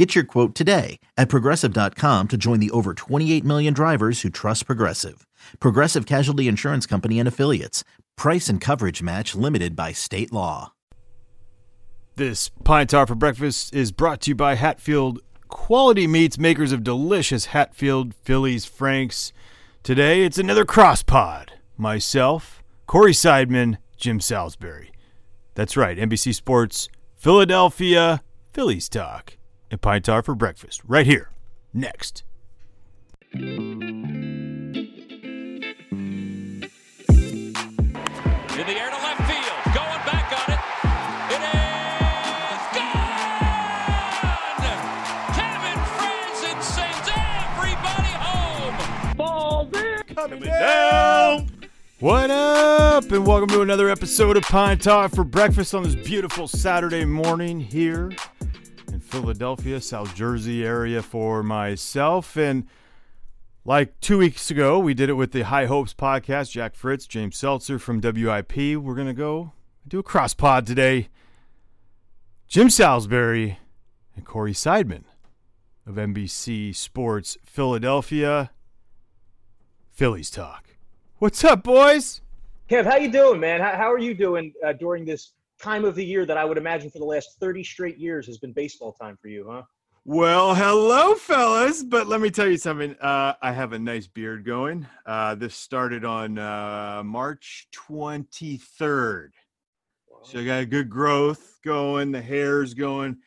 Get your quote today at progressive.com to join the over 28 million drivers who trust Progressive. Progressive Casualty Insurance Company and Affiliates. Price and coverage match limited by state law. This Pine Tar for Breakfast is brought to you by Hatfield Quality Meats, makers of delicious Hatfield Phillies Franks. Today it's another cross pod. Myself, Corey Seidman, Jim Salisbury. That's right, NBC Sports Philadelphia Phillies Talk and Pine Tar for Breakfast right here. Next. In the air to left field. Going back on it. It is gone! Kevin Frandsen sends everybody home. Coming down. What up? And welcome to another episode of Pine Tar for Breakfast on this beautiful Saturday morning here in Philadelphia, South Jersey area for myself. And like two weeks ago, we did it with the High Hopes podcast. Jack Fritz, James Seltzer from WIP. We're going to go do a cross pod today. Jim Salisbury and Corey Seidman of NBC Sports Philadelphia. Phillies talk. What's up, boys? Kev, how you doing, man? How, are you doing uh, during this time of the year that I would imagine for the last 30 straight years has been baseball time for you, huh? Well, hello, fellas. But let me tell you something. Uh, I have a nice beard going. Uh, this started on uh, March 23rd. So I got a good growth going. The hair's going.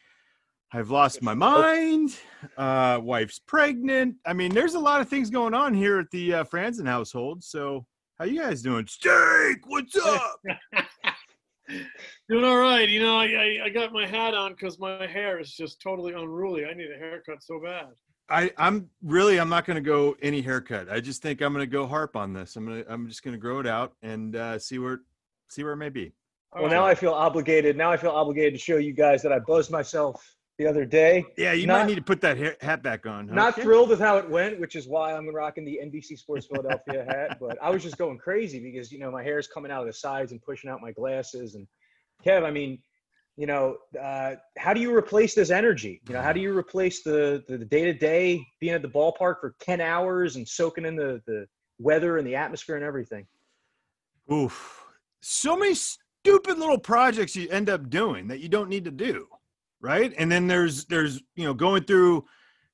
I've lost my mind. Uh, wife's pregnant. I mean, there's a lot of things going on here at the uh, Frandsen household. So, how you guys doing? Steak, what's up? Doing all right. You know, I, I, I got my hat on because my hair is just totally unruly. I need a haircut so bad. I, I'm really I'm not going to go any haircut. I just think I'm going to go harp on this. I'm gonna I'm just going to grow it out and uh, see where see where it may be. Well, now I feel obligated. Now I feel obligated to show you guys that I buzzed myself the other day. Yeah, you Not- might need to put that hat back on. huh? Not thrilled with how it went, which is why I'm rocking the NBC Sports Philadelphia hat. But I was just going crazy because you know my hair is coming out of the sides and pushing out my glasses. And Kev, I mean, you know, uh, how do you replace this energy? You know, how do you replace the the day to day being at the ballpark for ten hours and soaking in the the weather and the atmosphere and everything? Oof. So many stupid little projects you end up doing that you don't need to do, right? And then there's there's you know going through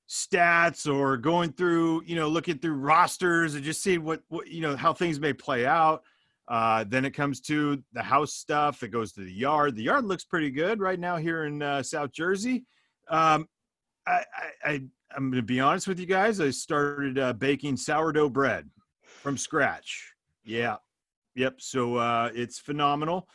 stats or going through you know looking through rosters and just seeing what what you know how things may play out. Uh, then it comes to the house stuff. It goes to the yard. The yard looks pretty good right now here in uh, South Jersey. Um, I, I, I I'm going to be honest with you guys. I started uh, baking sourdough bread from scratch. Yeah, Yep. So uh, it's phenomenal.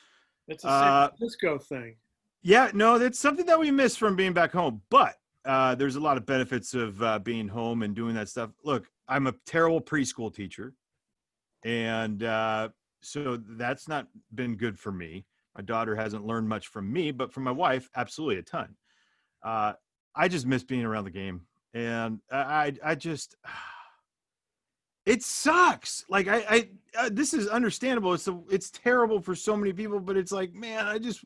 It's a Uh, San Francisco thing. Yeah. No, that's something that we miss from being back home. But uh, there's a lot of benefits of uh, being home and doing that stuff. Look, I'm a terrible preschool teacher, and uh, so that's not been good for me. My daughter hasn't learned much from me, but from my wife, absolutely a ton. Uh, I just miss being around the game, and I, I, just. It sucks. Like I, I uh, this is understandable. It's a, it's terrible for so many people, but it's like, man, I just,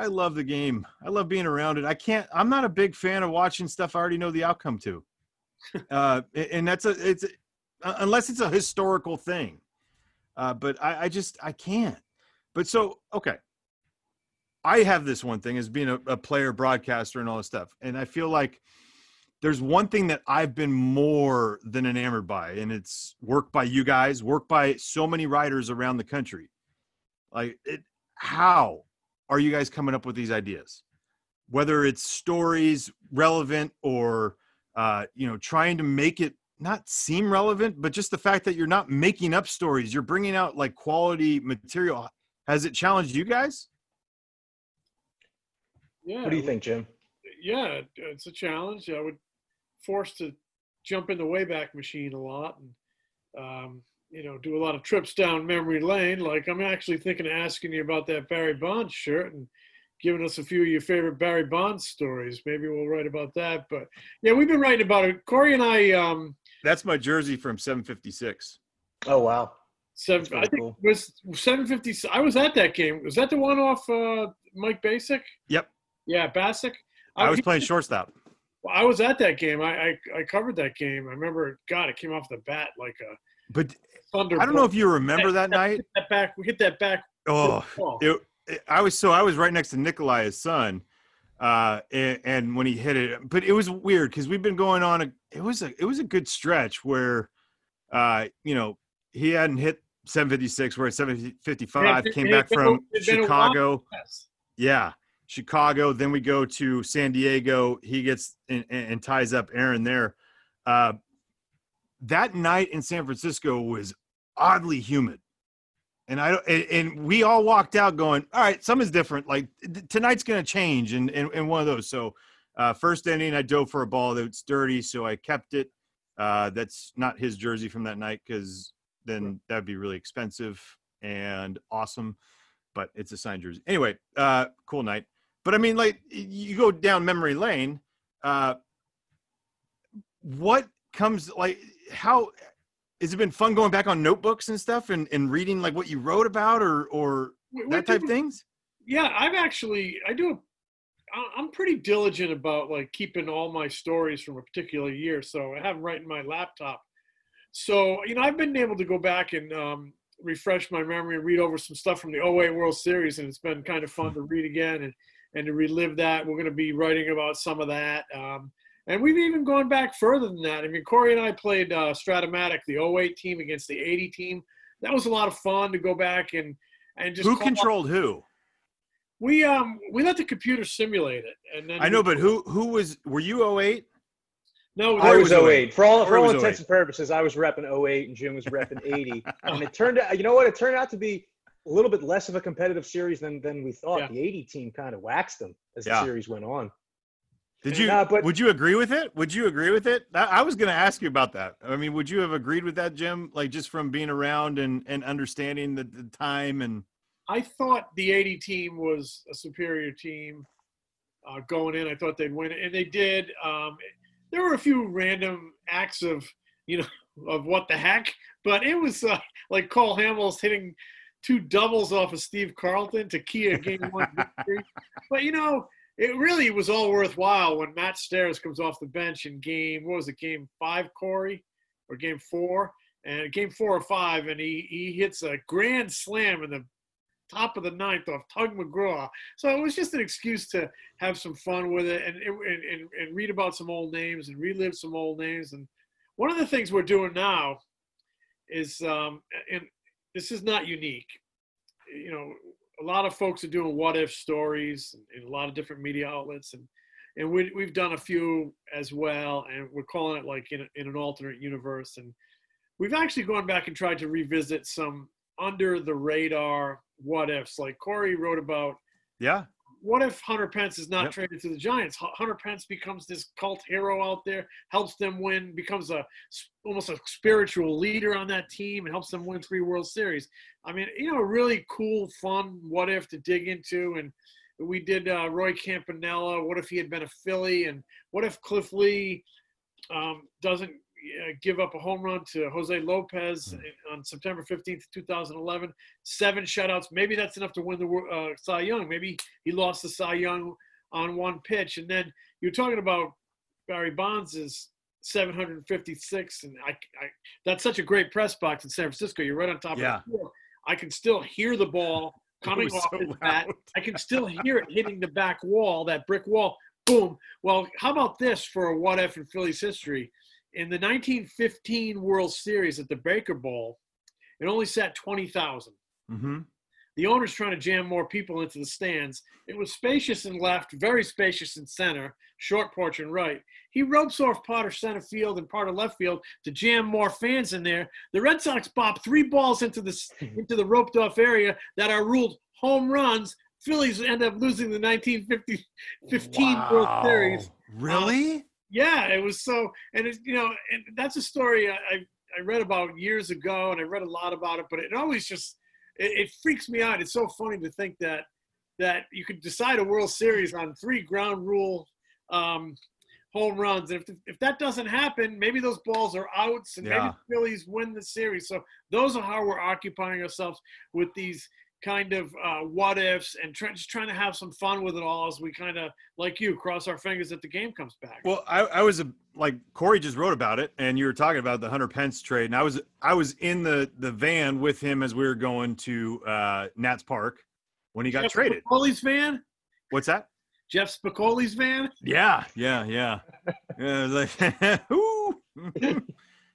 I love the game. I love being around it. I can't. I'm not a big fan of watching stuff I already know the outcome to, uh, and that's a it's uh, unless it's a historical thing. Uh, but I, I just I can't. But so okay, I have this one thing as being a, a player, broadcaster, and all this stuff, and I feel like there's one thing that I've been more than enamored by, and it's work by you guys, work by so many writers around the country. Like, it, how are you guys coming up with these ideas? Whether it's stories relevant or, uh, you know, trying to make it not seem relevant, but just the fact that you're not making up stories, you're bringing out like quality material. Has it challenged you guys? Yeah. What do you think, Jim? Yeah, it's a challenge. I would forced to jump in the Wayback Machine a lot, and um, you know, do a lot of trips down memory lane. Like I'm actually thinking of asking you about that Barry Bonds shirt and giving us a few of your favorite Barry Bonds stories. Maybe we'll write about that. But yeah, we've been writing about it. Corey and I, um, That's my jersey from 756. Oh wow. seven, I think cool. was 750. I was at that game. Was that the one off uh, Mike Bacsik? Yep. Yeah, Bacsik. I was playing shortstop. I was at that game. I, I I covered that game. I remember. God, it came off the bat like a But thunder. I don't know if you remember that night. Hit that back. We hit that back. Oh, it, it- I was so I was right next to Nikolai, his son, uh, and, and when he hit it, but it was weird because we've been going on a it was a it was a good stretch where, uh, you know, he hadn't hit 756, we're at 755, Yeah, came back from. Chicago, yeah, Chicago. Then we go to San Diego. He gets and, and and ties up Aaron there. Uh, that night in San Francisco was oddly humid. And I don't- and, and we all walked out going, all right, something's different. Like tonight's going to change, and in, in one of those. So, uh, first inning, I dove for a ball that's dirty, so I kept it. Uh, that's not his jersey from that night because then that'd be really expensive and awesome. But it's a signed jersey anyway. Uh, cool night. But I mean, like you go down memory lane. Uh, what comes like how has it been fun going back on notebooks and stuff and, and reading like what you wrote about or or We- that type do- of things? Yeah, I've actually I do. I- I'm pretty diligent about like keeping all my stories from a particular year, so I have them right in my laptop. So you know, I've been able to go back and um, refresh my memory and read over some stuff from the 08 World Series, and it's been kind of fun to read again and and to relive that. We're going to be writing about some of that. Um, and we've even gone back further than that. I mean, Corey and I played uh, Strat-O-Matic, the 08 team against the 80 team. That was a lot of fun to go back and and just Who call- controlled who? we um we let the computer simulate it, and then I know, but who who was were you 08? No, I was was 08. For all, for all intents 08. and purposes, I was repping 08 and Jim was repping 80. and it turned out, you know what? It turned out to be a little bit less of a competitive series than, than we thought. Yeah. The 80 team kind of waxed them as Yeah. the series went on. Did you Nah, but- would you agree with it? Would you agree with it? I, I was going to ask you about that. I mean, would you have agreed with that, Jim? Like just from being around and and understanding the, the time and I thought the 80 team was a superior team uh, going in. I thought they'd win, and they did. Um, there were a few random acts of, you know, of what the heck, but it was uh, like Cole Hamels hitting two doubles off of Steve Carlton to key a game one victory. But you know, it really was all worthwhile when Matt Stairs comes off the bench in game. What was it? Game five, Corey, or game four? And game four or five, and he he hits a grand slam in the top of the ninth off Tug McGraw. So it was just an excuse to have some fun with it and, and, and, read about some old names and relive some old names. And one of the things we're doing now is, um, and this is not unique, you know, a lot of folks are doing what if stories in a lot of different media outlets and and we, we've done a few as well and we're calling it like in, in an alternate universe and we've actually gone back and tried to revisit some under the radar what ifs. Like corey wrote about yeah, what if hunter pence is not Yep. traded to the giants hunter pence becomes this cult hero out there helps them win becomes a almost a spiritual leader on that team and helps them win three world series i mean you know a really cool fun what if to dig into and we did uh, roy campanella what if he had been a philly and what if cliff lee um, doesn't give up a home run to Jose Lopez on September 15th, 2011. Seven shutouts. Maybe that's enough to win the uh, Cy Young. Maybe he lost the Cy Young on one pitch. And then you're talking about Barry Bonds is 756, and I, I that's such a great press box in San Francisco. You're right on top Yeah. of the field. I can still hear the ball coming off so his loud. bat. I can still hear it hitting the back wall, that brick wall. Boom. Well, how about this for a what if in Phillies history? In the 1915 World Series at the Baker Bowl, it only sat 20,000. hmm The owner's trying to jam more people into the stands. It was spacious in left, very spacious in center, short porch and right. He ropes off part of center field and part of left field to jam more fans in there. The Red Sox bop three balls into the into the roped off area that are ruled home runs. Phillies end up losing the 1950 15 World Series. Really? Yeah, it was so, and it's you know, and that's a story I, I read about years ago, and I read a lot about it, but it always just it, it freaks me out. It's so funny to think that that you could decide a World Series on three ground rule um, home runs. And if, if that doesn't happen, maybe those balls are outs and maybe the Phillies win the series. So those are how we're occupying ourselves with these kind of uh, what ifs and try, just trying to have some fun with it all as we kind of, like you, cross our fingers that the game comes back. Well, I, I was a, like Corey just wrote about it, and you were talking about the Hunter Pence trade, and I was I was in the the van with him as we were going to uh, Nats Park when he got Jeff traded. Spicoli's van? What's that? Jeff Spicoli's van? Yeah, yeah, yeah. yeah I was like,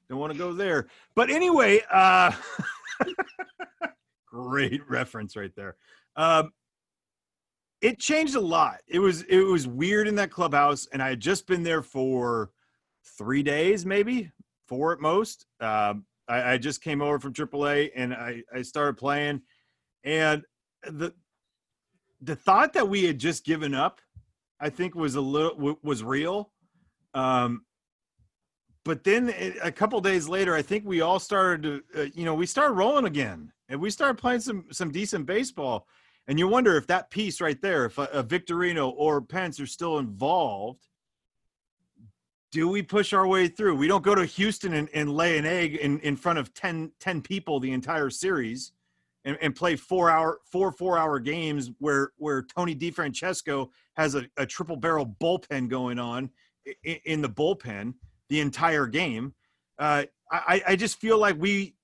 don't want to go there. But anyway, uh, great reference right there. Um, it changed a lot. It was it was weird in that clubhouse, and I had just been there for three days, maybe four at most. Um, I, I just came over from AAA, and I I started playing, and the the thought that we had just given up I think was a little was real. Um, but then a couple days later, I think we all started to, uh, you know, we started rolling again, and we started playing some some decent baseball. And you wonder if that piece right there, if a, a Victorino or Pence are still involved, do we push our way through? We don't go to Houston and, and lay an egg in, in front of 10, 10 people the entire series and, and play four hour four four hour games where where Tony DeFrancesco has a, a triple barrel bullpen going on in, in the bullpen the entire game. Uh, I, I just feel like we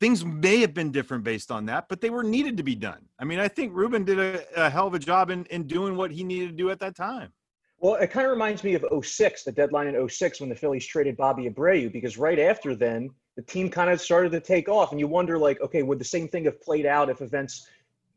things may have been different based on that, but they were needed to be done. I mean, I think Ruben did a, a hell of a job in, in doing what he needed to do at that time. Well, it kind of reminds me of 06, the deadline in 06 when the Phillies traded Bobby Abreu, because right after then, the team kind of started to take off. And you wonder, like, okay, would the same thing have played out if events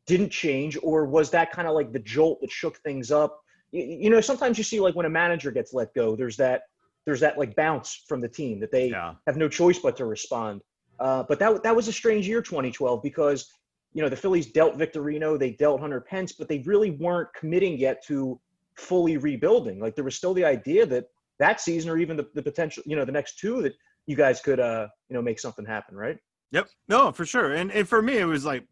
didn't change? Or was that kind of like the jolt that shook things up? You, you know, sometimes you see, like, when a manager gets let go, there's that. There's that like bounce from the team that they Yeah. have no choice but to respond. Uh, but that that was a strange year, 2012, because you know the Phillies dealt Victorino, they dealt Hunter Pence, but they really weren't committing yet to fully rebuilding. Like there was still the idea that that season, or even the, the potential, you know, the next two, that you guys could, uh, you know, make something happen, right? Yep. No, for sure. And and for me, it was like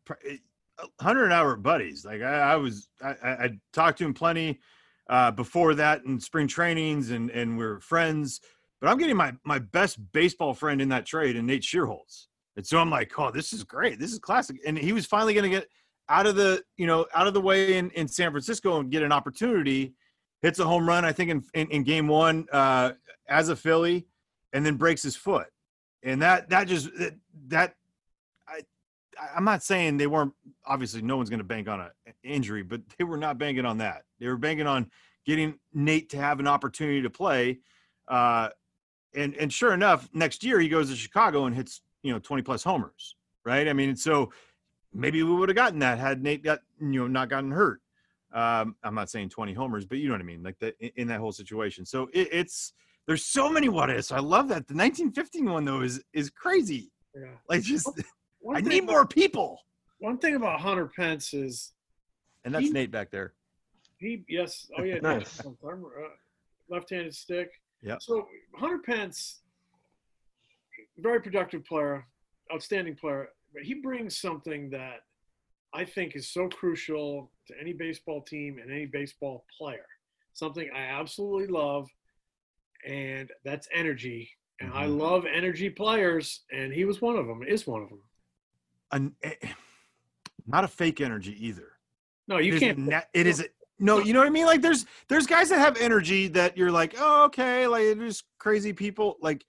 hundred hour buddies. Like I, I was, I I talked to him plenty uh, before that in spring trainings, and and we are friends. But I'm getting my my best baseball friend in that trade, and Nate Schierholtz. And so I'm like, oh, this is great. This is classic. And he was finally going to get out of the, you know, out of the way in, in San Francisco and get an opportunity. Hits a home run, I think, in in, in game one uh, as a Philly, and then breaks his foot. And that that just that, I'm not saying they weren't obviously no one's going to bank on an injury, but they were not banking on that. They were banking on getting Nate to have an opportunity to play. Uh, and and sure enough, next year he goes to Chicago and hits you know 20 plus homers, right? I mean, so maybe we would have gotten that had Nate got you know not gotten hurt. Um, I'm not saying 20 homers, but you know what I mean, like that in, in that whole situation. So it, it's there's so many what ifs. I love that. The 1915 one though is is crazy. Yeah. Like just One I need about- more people. One thing about Hunter Pence is And that's He- Nate back there. he, yes, oh yeah, Nice. uh, left-handed stick. Yeah. So Hunter Pence, very productive player, outstanding player, but he brings something that I think is so crucial to any baseball team and any baseball player. Something I absolutely love, and that's energy. And I Mhm. love energy players, and he was one of them. Is one of them. An, eh, not a fake energy either. No, you It is can't. a it is a, no, you know what I mean? Like there's there's guys that have energy that you're like, oh, okay, like there's crazy people. Like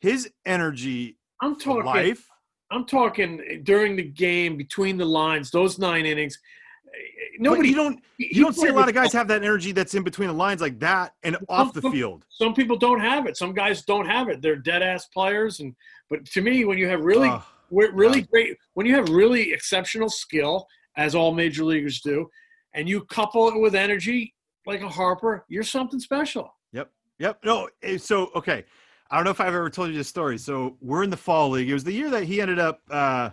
his energy I'm talking. life. I'm talking during the game, between the lines, those nine innings. eh, Nobody Nobody. you don't you don't see a lot of guys have that energy that's in between the lines like that and off the some- field. Some people don't have it. Some guys don't have it. They're dead ass players. And but to me, when you have really, Ugh. We're really great, when you have really exceptional skill, as all major leaguers do, and you couple it with energy like a Harper, you're something special. Yep. Yep. No. eh, So okay, I don't know if I've ever told you this story. So we're in the fall league. It was the year that he ended up. uh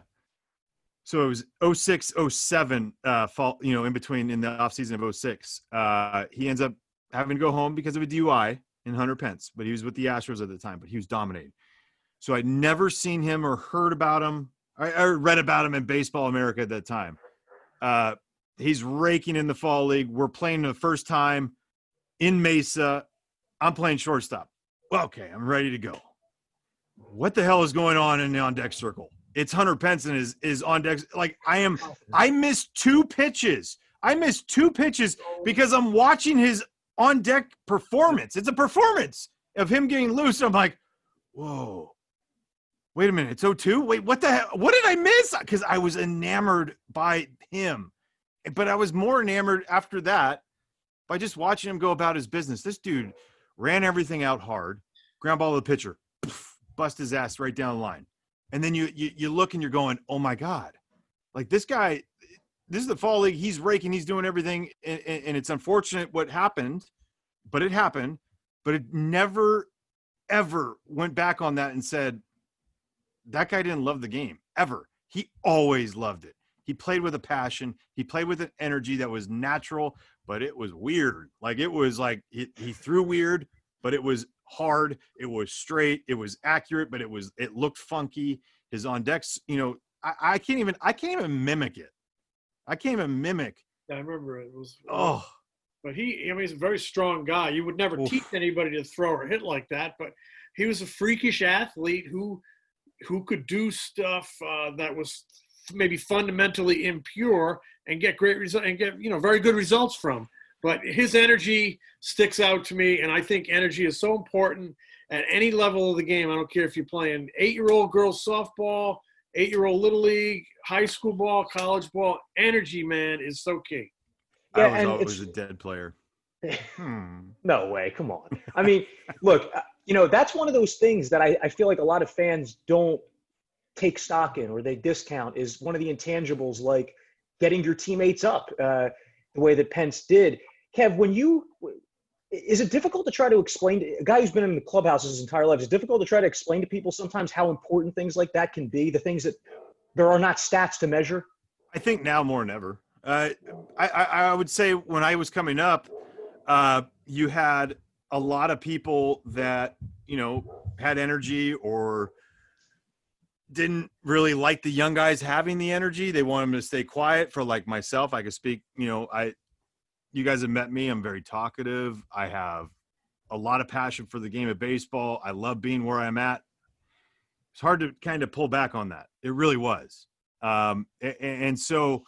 So it was 06, 07 uh, fall. You know, in between in the offseason of 06. Uh, he ends up having to go home because of a DUI in Hunter Pence, but he was with the Astros at the time. But he was dominating. So I'd never seen him or heard about him. I, read about him in Baseball America at that time. Uh, he's raking in the fall league. We're playing the first time in Mesa. I'm playing shortstop. Okay, I'm ready to go. What the hell is going on in the on deck circle? It's Hunter Penson is is on deck. Like I am, I missed two pitches. I missed two pitches because I'm watching his on deck performance. It's a performance of him getting loose. I'm like, whoa, wait a minute. It's 0-2? Wait, what the hell? What did I miss? Because I was enamored by him. But I was more enamored after that by just watching him go about his business. This dude ran everything out hard, ground ball to the pitcher, bust his ass right down the line. And then you, you you look and you're going, oh my God. Like this guy, this is the fall league. He's raking, he's doing everything. And, and it's unfortunate what happened, but it happened. But it never, ever went back on that and said, that guy didn't love the game ever. He always loved it. He played with a passion. He played with an energy that was natural, but it was weird. Like it was like he, he threw weird, but it was hard. It was straight. It was accurate, but it was it looked funky. His on decks, you know, I, I can't even I can't even mimic it. I can't even mimic. Yeah, I remember it was. Oh, But he, I mean, he's a very strong guy. You would never Oof. teach anybody to throw or hit like that. But he was a freakish athlete who, who could do stuff uh, that was maybe fundamentally impure and get great results and get you know very good results from. But his energy sticks out to me, and I think energy is so important at any level of the game. I don't care if you're playing eight-year-old girls softball, eight-year-old little league, high school ball, college ball. Energy, man, is so key. I Yeah, was always a dead player. Hmm. No way. Come on. I mean, look, uh, you know, that's one of those things that I, I feel like a lot of fans don't take stock in or they discount is one of the intangibles like getting your teammates up uh, the way that Pence did. Kev, when you, is it difficult to try to explain to a guy who's been in the clubhouse his entire life? Is difficult to try to explain to people sometimes how important things like that can be? The things that there are not stats to measure? I think now more than ever. Uh, I, I, I would say when I was coming up, uh, you had a lot of people that you know had energy or didn't really like the young guys having the energy. They want them to stay quiet. For like myself, I could speak. You know, I you guys have met me. I'm very talkative. I have a lot of passion for the game of baseball. I love being where I'm at. It's hard to kind of pull back on that. It really was. Um, a- a- and so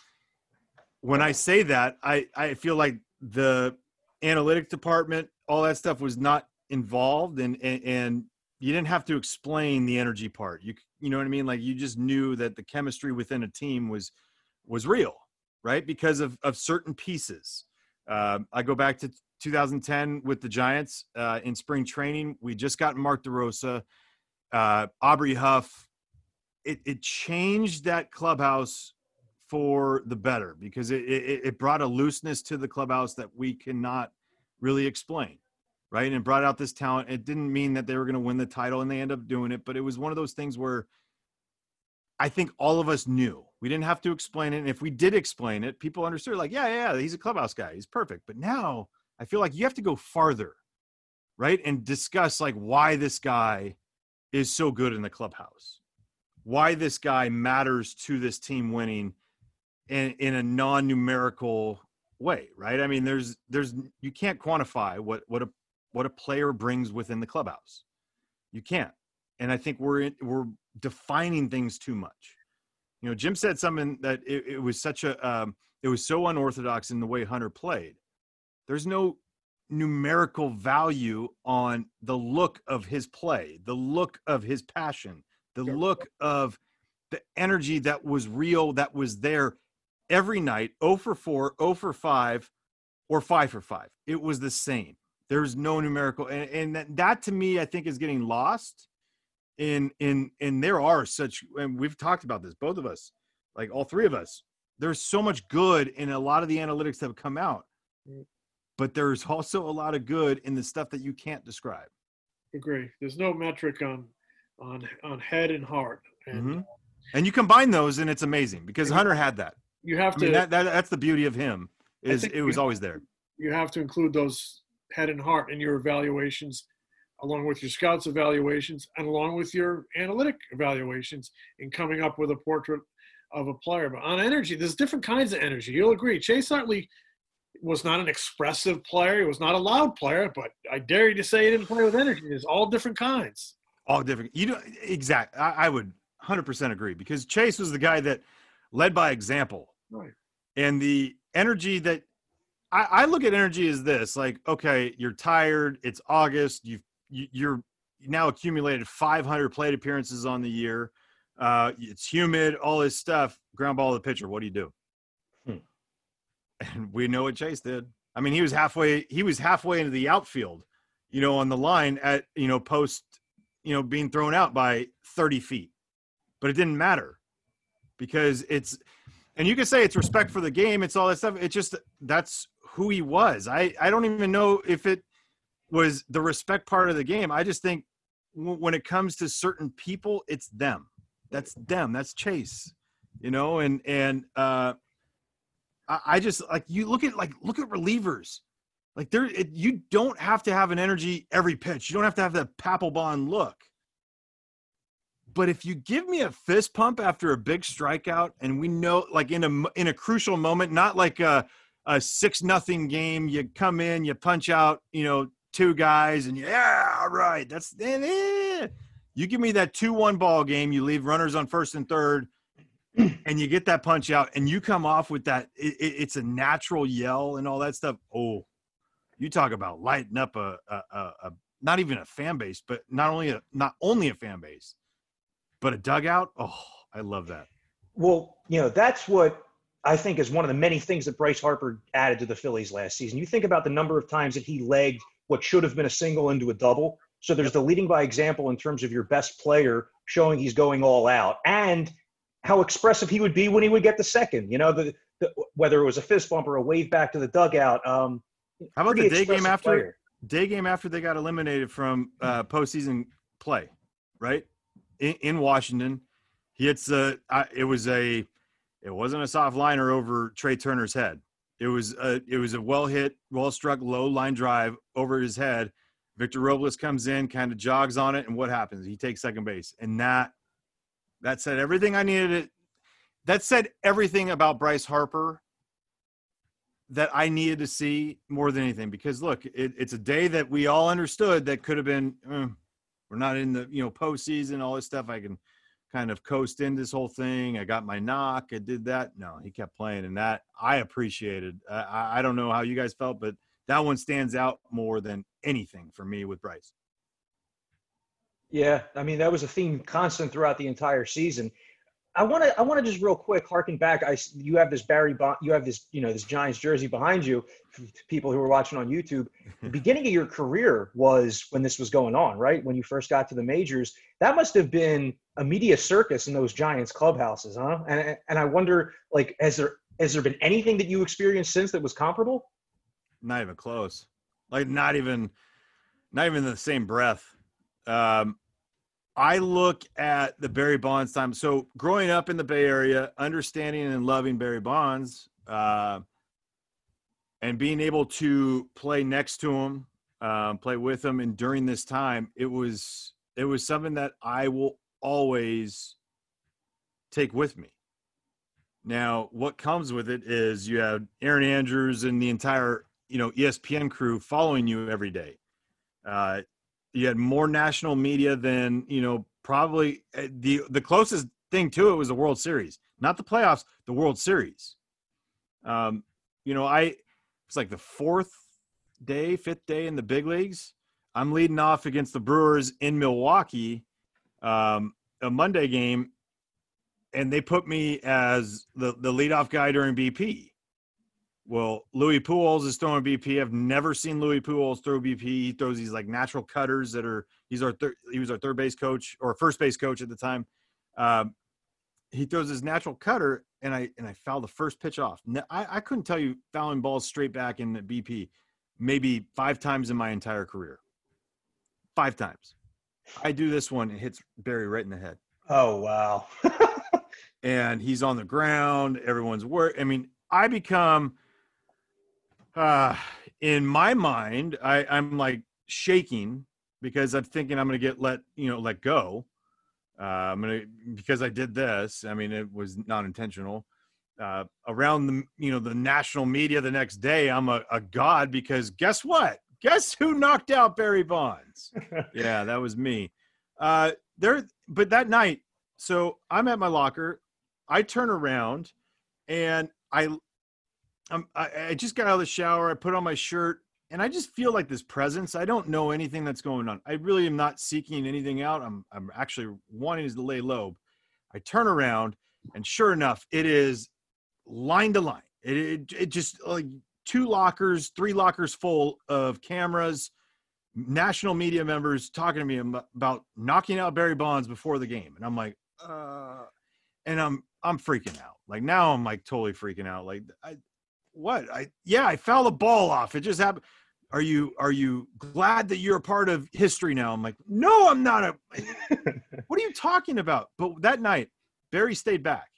when I say that, I, I feel like the analytics department, all that stuff was not involved and, and, and you didn't have to explain the energy part. You, you know what I mean? Like you just knew that the chemistry within a team was, was real, right? Because of, of certain pieces. Uh, I go back to 2010 with the Giants uh, in spring training. We just got Mark DeRosa, uh, Aubrey Huff. It, it changed that clubhouse for the better because it, it, it brought a looseness to the clubhouse that we cannot really explain, right? And brought out this talent. It didn't mean that they were going to win the title and they end up doing it, but it was one of those things where I think all of us knew. We didn't have to explain it. And if we did explain it, people understood like, yeah, yeah, he's a clubhouse guy. He's perfect. But now I feel like you have to go farther, right? And discuss like why this guy is so good in the clubhouse, why this guy matters to this team winning in, in a non-numerical way, right? I mean, there's there's you can't quantify what what a what a player brings within the clubhouse. You can't. And I think we're in, we're defining things too much. You know, Jim said something that it, it was such a um, it was so unorthodox in the way Hunter played. There's no numerical value on the look of his play, the look of his passion, the look of the energy that was real, that was there every night, 0 for 4, 0 for 5, or 5 for 5. It was the same. There's no numerical and, and that, that to me I think is getting lost in in and there are such and we've talked about this both of us like all three of us there's so much good in a lot of the analytics that have come out but there's also a lot of good in the stuff that you can't describe Agree. There's no metric on on on head and heart, and Mhm. and you combine those and it's amazing because hunter had that you have i to mean that, that that's the beauty of him is it was you- always there you have to include those head and heart in your evaluations along with your scouts evaluations and along with your analytic evaluations in coming up with a portrait of a player. But on energy, there's different kinds of energy. You'll agree. Chase Utley was not an expressive player. He was not a loud player, but I dare you to say he didn't play with energy. There's all different kinds. All different. You know, exact. I, I would 100% agree because Chase was the guy that led by example. Right. And the energy that I, I look at energy as this like, okay, you're tired. It's August. You've, you, you're now accumulated 500 plate appearances on the year. Uh, it's humid, all this stuff. Ground ball to the pitcher. What do you do? Hmm. And we know what Chase did. I mean, he was halfway. He was halfway into the outfield, you know, on the line at you know post, you know, being thrown out by 30 feet. But it didn't matter because it's, and you can say it's respect for the game. It's all that stuff. It's just that's who he was. I I don't even know if it was the respect part of the game. I just think w- when it comes to certain people, it's them. That's them. That's Chase. You know, and and uh I, I just like you look at like look at relievers. Like there, it, you don't have to have an energy every pitch. You don't have to have that Papelbon look. But if you give me a fist pump after a big strikeout, and we know, like in a in a crucial moment, not like a a six nothing game, you come in, you punch out, you know, two guys, and yeah, right, that's eh, eh. you give me that two one ball game, you leave runners on first and third, and you get that punch out, and you come off with that, it, it, it's a natural yell and all that stuff. Oh, you talk about lighting up a, a, a, a not even a fan base, but not only a not only a fan base, but a dugout. Oh, I love that. Well, you know, that's what I think is one of the many things that Bryce Harper added to the Phillies last season. You think about the number of times that he legged what should have been a single into a double. So there's the leading by example in terms of your best player showing he's going all out and how expressive he would be when he would get the second. You know, the, the whether it was a fist bump or a wave back to the dugout. Um, How about the day game after? player. Day game after they got eliminated from uh, postseason play, right? In, in Washington, he hits a. It was a. It wasn't a soft liner over Trea Turner's head. It was a. It was a well hit, well struck, low line drive over his head. Victor Robles comes in, kind of jogs on it, and what happens? He takes second base, and that that said everything I needed. It that said everything about Bryce Harper that I needed to see more than anything. Because look, it, it's a day that we all understood that could have been. eh, we're not in the you know postseason, all this stuff. I can kind of coast in this whole thing. I got my knock. I did that. No, he kept playing, and that I appreciated. I, I don't know how you guys felt, but that one stands out more than anything for me with Bryce. Yeah, I mean that was a theme constant throughout the entire season. I want to I want to just real quick harken back. I you have this Barry Bon- you have this you know this Giants jersey behind you. People who are watching on YouTube, the beginning of your career was when this was going on, right? When you first got to the majors, that must have been a media circus in those Giants clubhouses, huh? And and I wonder, like, has there has there been anything that you experienced since that was comparable? not even close like not even not even in the same breath um i look at the barry bonds time so growing up in the bay area understanding and loving barry bonds uh and being able to play next to him um play with him and during this time it was it was something that i will always take with me now, what comes with it is you have Erin Andrews and the entire, you know, ESPN crew following you every day. Uh, you had more national media than, you know, probably uh, the the closest thing to it was the World Series, not the playoffs, the World Series. Um, you know, I it's like the fourth day, fifth day in the big leagues. I'm leading off against the Brewers in Milwaukee, um, a Monday game, and they put me as the the leadoff guy during BP. Well, Luis Pujols is throwing BP. I've never seen Luis Pujols throw BP. He throws these like natural cutters that are. He's our third. He was our third base coach or first base coach at the time. Um, he throws his natural cutter, and I and I foul the first pitch off. Ne- I, I couldn't tell you fouling balls straight back in the BP, maybe five times in my entire career. Five times. I do this one. It hits Barry right in the head Oh wow. and he's on the ground. Everyone's work. I mean, I become, uh, in my mind, I, I'm like shaking because I'm thinking I'm going to get let you know let go. Uh, I'm gonna because I did this. I mean, it was not intentional. Uh, around the you know the national media the next day, I'm a, a god because guess what? Guess who knocked out Barry Bonds? yeah, that was me. Uh, there, but that night, so I'm at my locker. I turn around, and I, I'm, I, I just got out of the shower. I put on my shirt, and I just feel like this presence. I don't know anything that's going on. I really am not seeking anything out. I'm, I'm actually wanting to lay low. I turn around, and sure enough, it is line to line. It, it, it just like two lockers, three lockers full of cameras, national media members talking to me about knocking out Barry Bonds before the game, and I'm like, uh, and I'm I'm freaking out. Like now, I'm like totally freaking out. Like I, what? I yeah, I fouled the ball off. It just happened. Are you are you glad that you're a part of history now? I'm like, no, I'm not. A, what are you talking about? But that night, Barry stayed back,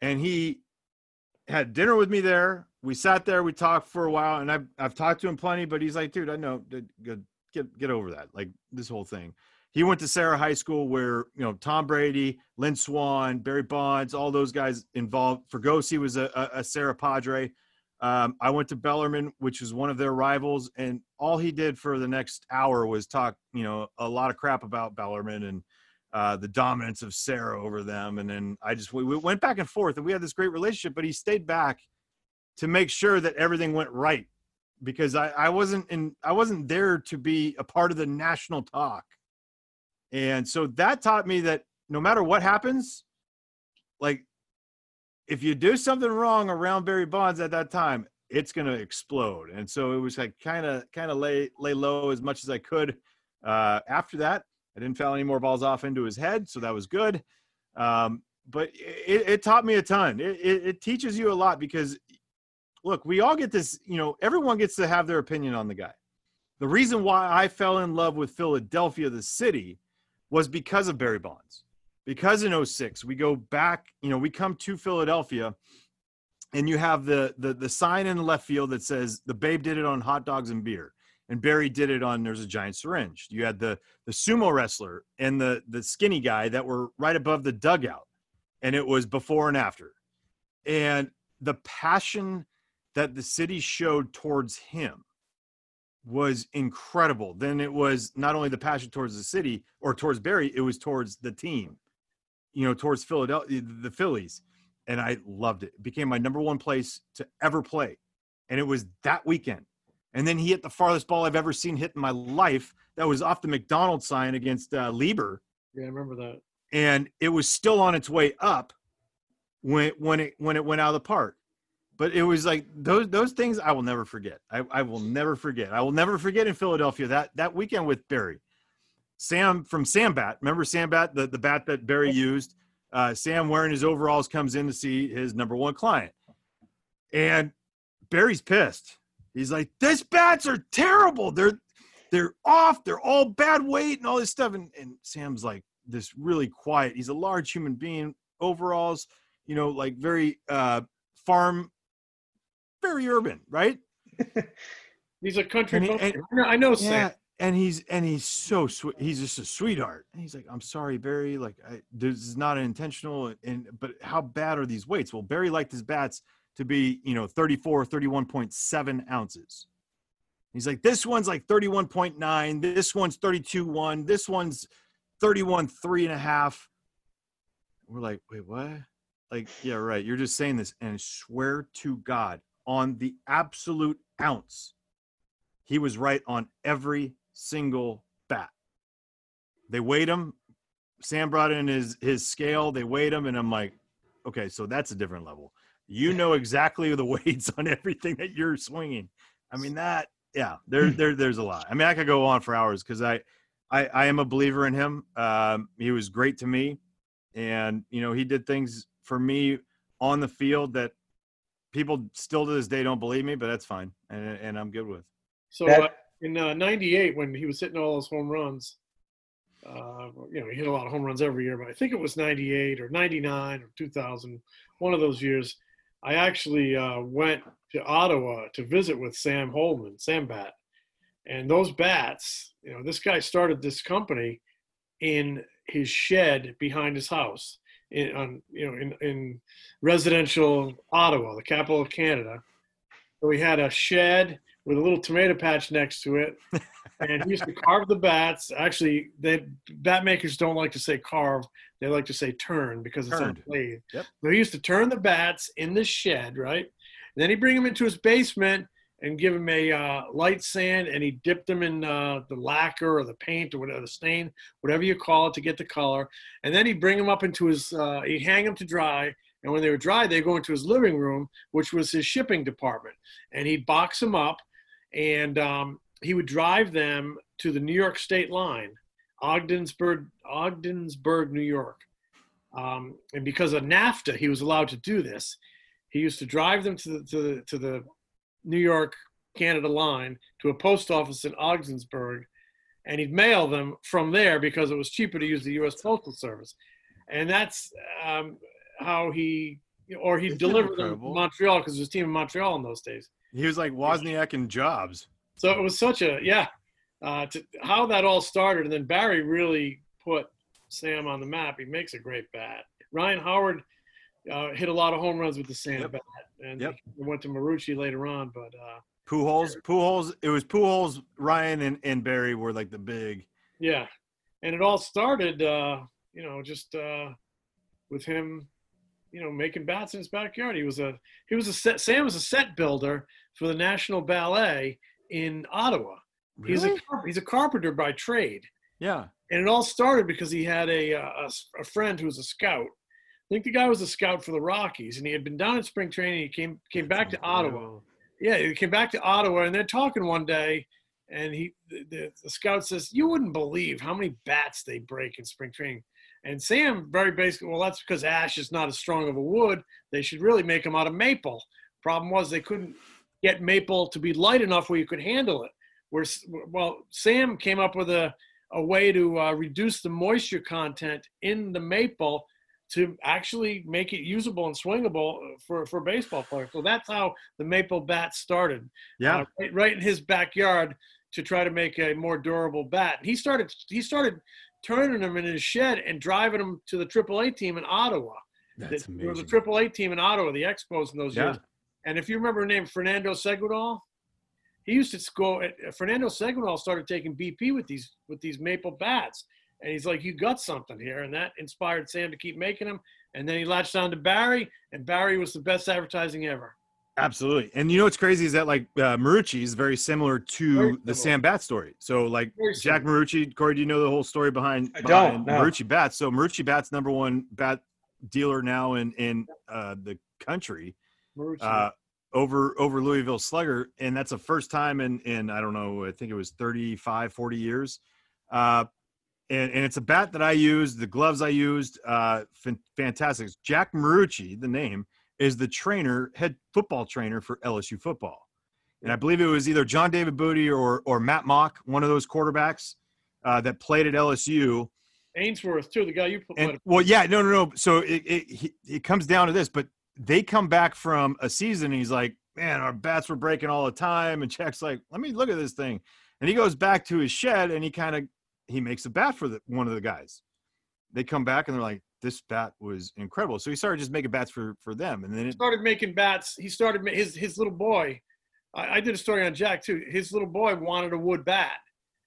and he had dinner with me there we sat there, we talked for a while, and I've I've talked to him plenty, but he's like, dude, I know, get get over that, like this whole thing. He went to Serra High School where you know Tom Brady, Lynn Swann, Barry Bonds, all those guys involved. Fregosi was a, a, Serra Padre. Um, I went to Bellarmine, which was one of their rivals, and all he did for the next hour was talk, you know, a lot of crap about Bellarmine and uh, the dominance of Serra over them. And then I just we, we went back and forth, and we had this great relationship. But he stayed back to make sure that everything went right because I, I wasn't in I wasn't there to be a part of the national talk. And so that taught me that no matter what happens, like if you do something wrong around Barry Bonds at that time, it's gonna explode. And so it was like kind of kind of lay lay low as much as I could. Uh, after that, I didn't foul any more balls off into his head, so that was good. Um, but it, it, taught me a ton. It, it, it teaches you a lot because look, we all get this, you know, everyone gets to have their opinion on the guy. The reason why I fell in love with Philadelphia, the city, was because of Barry Bonds. Because in 06, we go back, you know, we come to Philadelphia and you have the, the the sign in the left field that says the babe did it on hot dogs and beer and Barry did it on there's a giant syringe. You had the the sumo wrestler and the the skinny guy that were right above the dugout and it was before and after. And the passion that the city showed towards him was incredible. Then it was not only the passion towards the city or towards Barry, it was towards the team, you know, towards Philadelphia, the Phillies. And I loved it. It became my number one place to ever play. And it was that weekend. And then he hit the farthest ball I've ever seen hit in my life. That was off the McDonald's sign against uh, Lieber. Yeah, I remember that. And it was still on its way up when when it when it went out of the park but it was like those those things I will never forget. I, I will never forget. I will never forget in Philadelphia that that weekend with Barry. Sam from Sam Bat. Remember Sam Bat, the, the bat that Barry used? Uh, Sam wearing his overalls comes in to see his number one client. And Barry's pissed. He's like, "These bats are terrible. They're they're off. They're all bad weight and all this stuff." And, and Sam's like this really quiet. He's a large human being. Overalls, you know, like very uh, farm very urban, right? he's a country. And and, I know, Sam. Yeah, and he's and he's so sweet. He's just a sweetheart. And he's like, "I'm sorry, Barry. Like, I, this is not intentional. And but how bad are these weights? Well, Barry liked his bats to be, you know, 34, 31.7 ounces. He's like, this one's like 31.9. This one's 32 1. This one's 31 three and a half. We're like, wait, what? Like, yeah, right. You're just saying this. And I swear to God, on the absolute ounce. He was right on every single bat. They weighed him. Sam brought in his his scale. They weighed him, and I'm like, okay, so that's a different level. You know exactly the weights on everything that you're swinging. I mean that, yeah. There, hmm. there, there's a lot. I mean, I could go on for hours because I, I, I am a believer in him. Um, he was great to me, and you know, he did things for me on the field that people still to this day don't believe me, but that's fine, and, and I'm good with. So uh, in '98, uh, when he was hitting all those home runs, uh, you know, he hit a lot of home runs every year, but I think it was '98 or '99 or 2000, one of those years. I actually uh, went to Ottawa to visit with Sam Holman, Sam Bat, And those bats, you know, this guy started this company in his shed behind his house in on you know in, in residential Ottawa, the capital of Canada. So he had a shed with a little tomato patch next to it, and he used to carve the bats. Actually, they bat makers don't like to say carve; they like to say turn because it's on Turned. lathe. Yep. So he used to turn the bats in the shed, right? And then he'd bring them into his basement and give him a uh, light sand, and he dipped them in uh, the lacquer or the paint or whatever, the stain, whatever you call it, to get the color. And then he'd bring them up into his, uh, he'd hang them to dry. And when they were dry, they'd go into his living room, which was his shipping department. And he'd box them up, and um, he would drive them to the New York state line, Ogdensburg, Ogdensburg, New York. Um, and because of NAFTA, he was allowed to do this. He used to drive them to the, to the, to the New York Canada line to a post office in Ogdensburg, and he'd mail them from there because it was cheaper to use the U.S. Postal Service, and that's um, how he, or he'd Isn't deliver them to? Montreal because there was a team in Montreal in those days. He was like Wozniak and Jobs. So it was such a yeah, uh, to, how that all started, and then Barry really put Sam on the map. He makes a great bat. Ryan Howard uh, hit a lot of home runs with the Sam Yep. bat, and Yep. he went to Marucci later on. But uh, Pujols, Pujols. It was Pujols, Ryan, and, and Barry were like the big. yeah, and it all started, uh, you know, just uh, with him, you know, making bats in his backyard. He was a he was a set, Sam was a set builder for the National Ballet in Ottawa. He's a Really? he's a carpenter by trade. Yeah. and it all started because he had a, uh, a a friend who was a scout. I think the guy was a scout for the Rockies, and he had been down in spring training. He came came back to Ottawa. Yeah, he came back to Ottawa, and they're talking one day, and he the, the, scout says, "You wouldn't believe how many bats they break in spring training." And Sam very basically, well, that's because ash is not as strong of a wood. They should really make them out of maple. Problem was they couldn't get maple to be light enough where you could handle it. Where well, Sam came up with a a way to uh, reduce the moisture content in the maple to actually make it usable and swingable for, for baseball players. So that's how the maple bat started. Yeah. uh, right, right in his backyard to try to make a more durable bat. He started he started turning them in his shed and driving them to the AAA team in Ottawa. That's amazing. There was a. AAA team in Ottawa, the Expos in those Yeah. years. And if you remember the name Fernando Seguignol, he used to go. uh, Fernando Seguignol started taking BP with these with these maple bats, and he's like, "You got something here," and that inspired Sam to keep making them. And then he latched on to Barry, and Barry was the best advertising ever. Absolutely. And you know what's crazy is that like uh, Marucci is very similar to Very the similar. Sam Bat story. So like Jack. Marucci, Corey, do you know the whole story behind, I behind don't, no. Marucci Bats? So Marucci Bats number one bat dealer now in in uh, the country. Uh, over over Louisville Slugger, and that's the first time in in I don't know, I think it was 35, 40 years. And, and it's a bat that I used, the gloves I used, uh, fan- fantastic. Jack Marucci, the name, is the trainer, head football trainer for LSU football. And I believe it was either John David Booty or or Matt Mauck, one of those quarterbacks uh, that played at LSU. Ainsworth too, the guy you put. And well, yeah, no, no, no. So it it it comes down to this, but they come back from a season. And he's like, man, our bats were breaking all the time. And Jack's like, let me look at this thing. And he goes back to his shed and he kind of he makes a bat for the, one of the guys. They come back and they're like, this bat was incredible. So he started just making bats for for them, and then it, started making bats. He started his his little boy. I, I did a story on Jack too. His little boy wanted a wood bat,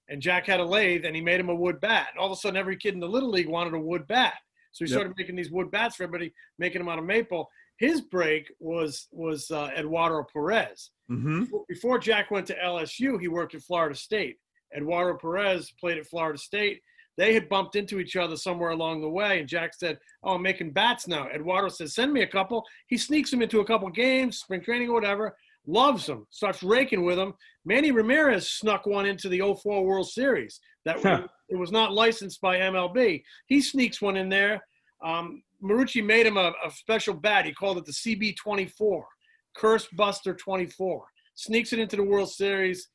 and Jack had a lathe, and he made him a wood bat. And all of a sudden, every kid in the little league wanted a wood bat. So he Yep. started making these wood bats for everybody, making them out of maple. His break was was uh, Eduardo Perez. Mhm. Before Jack went to LSU, he worked at Florida State. Eduardo Perez played at Florida State. They had bumped into each other somewhere along the way, and Jack said, "Oh, I'm making bats now." Eduardo says, "Send me a couple." He sneaks him into a couple games, spring training or whatever. Loves them, starts raking with them. Manny Ramirez snuck one into the 04 World Series. That Huh. it was not licensed by MLB. He sneaks one in there. Um, Marucci made him a, a special bat. He called it the CB24, Curse Buster 24. Sneaks it into the World Series,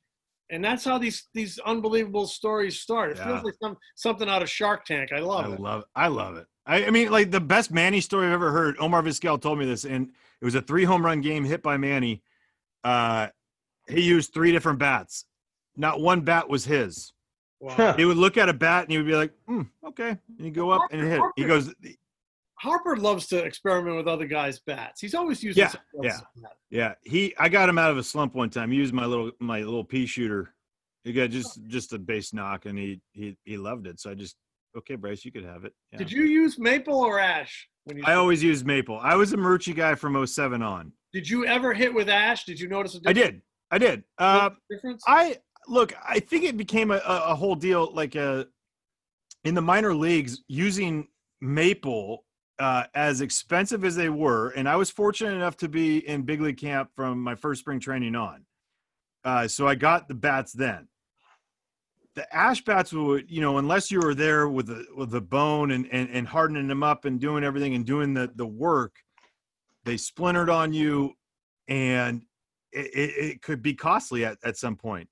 and that's how these these unbelievable stories start. It Yeah. feels like some, something out of Shark Tank. I love I it. love it. I love it. I, I mean, like the best Manny story I've ever heard. Omar Vizquel told me this, and it was a three home run game hit by Manny. Uh, he used three different bats, not one bat was his. Wow. He would look at a bat and he would be like, mm, "Okay," and you go up and hit. it. He goes, Harper loves to experiment with other guys' bats. He's always using Yeah, bat. "Yeah." He, I got him out of a slump one time. He used my little my little pea shooter. He got just just a base knock, and he he he loved it. So I just, okay, Bryce, you could have it. Yeah. Did you use maple or ash when you? I always use maple. I was a Marucci guy from 07 on. Did you ever hit with ash? Did you notice a I difference? I did. I did. Uh, difference? I look. I think it became a, a a whole deal. Like uh in the minor leagues, using maple uh, as expensive as they were, and I was fortunate enough to be in big league camp from my first spring training on. Uh, so I got the bats then. The ash bats would, you know, unless you were there with the with the bone and, and and hardening them up and doing everything and doing the the work, they splintered on you, and it, it, it could be costly at, at some point.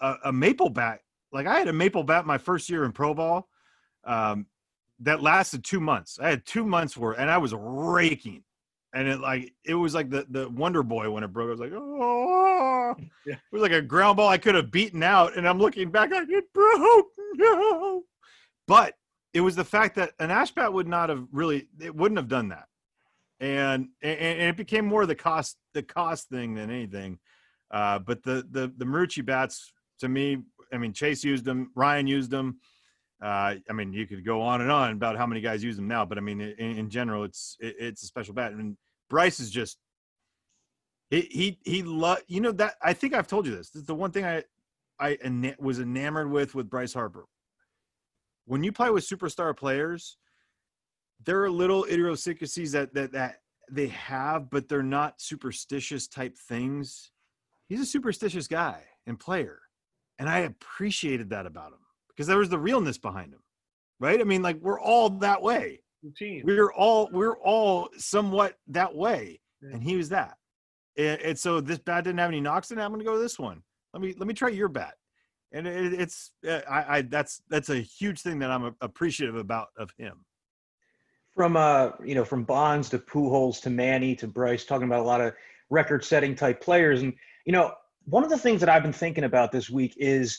A, a maple bat, like I had a maple bat my first year in pro ball, um, that lasted two months. I had two months worth, and I was raking, and it like it was like the the Wonder Boy when it broke. I was like, oh, Yeah. it was like a ground ball I could have beaten out, and I'm looking back like it broke, no. But it was the fact that an ash bat would not have really, it wouldn't have done that and and, and it became more the cost the cost thing than anything. Uh, but the the the Marucci bats to me, I mean Chase used them, Ryan used them. Uh, I mean you could go on and on about how many guys use them now, but I mean in, in general it's it, it's a special bat. And Bryce is just he he he lo- you know that I think I've told you this. This is the one thing I I ena- was enamored with with Bryce Harper. When you play with superstar players, there are little idiosyncrasies that that that they have, but they're not superstitious type things. He's a superstitious guy and player, and I appreciated that about him because there was the realness behind him, right? I mean, like we're all that way. routine. We're all we're all somewhat that way, Yeah. and he was that. And, and so this bat didn't have any knocks in it. I'm going to go this one. Let me let me try your bat. And it, it's uh, I, I that's that's a huge thing that I'm appreciative about of him. from uh you know from Bonds to Pujols to Manny to Bryce, talking about a lot of record-setting type players, and you know one of the things that I've been thinking about this week is,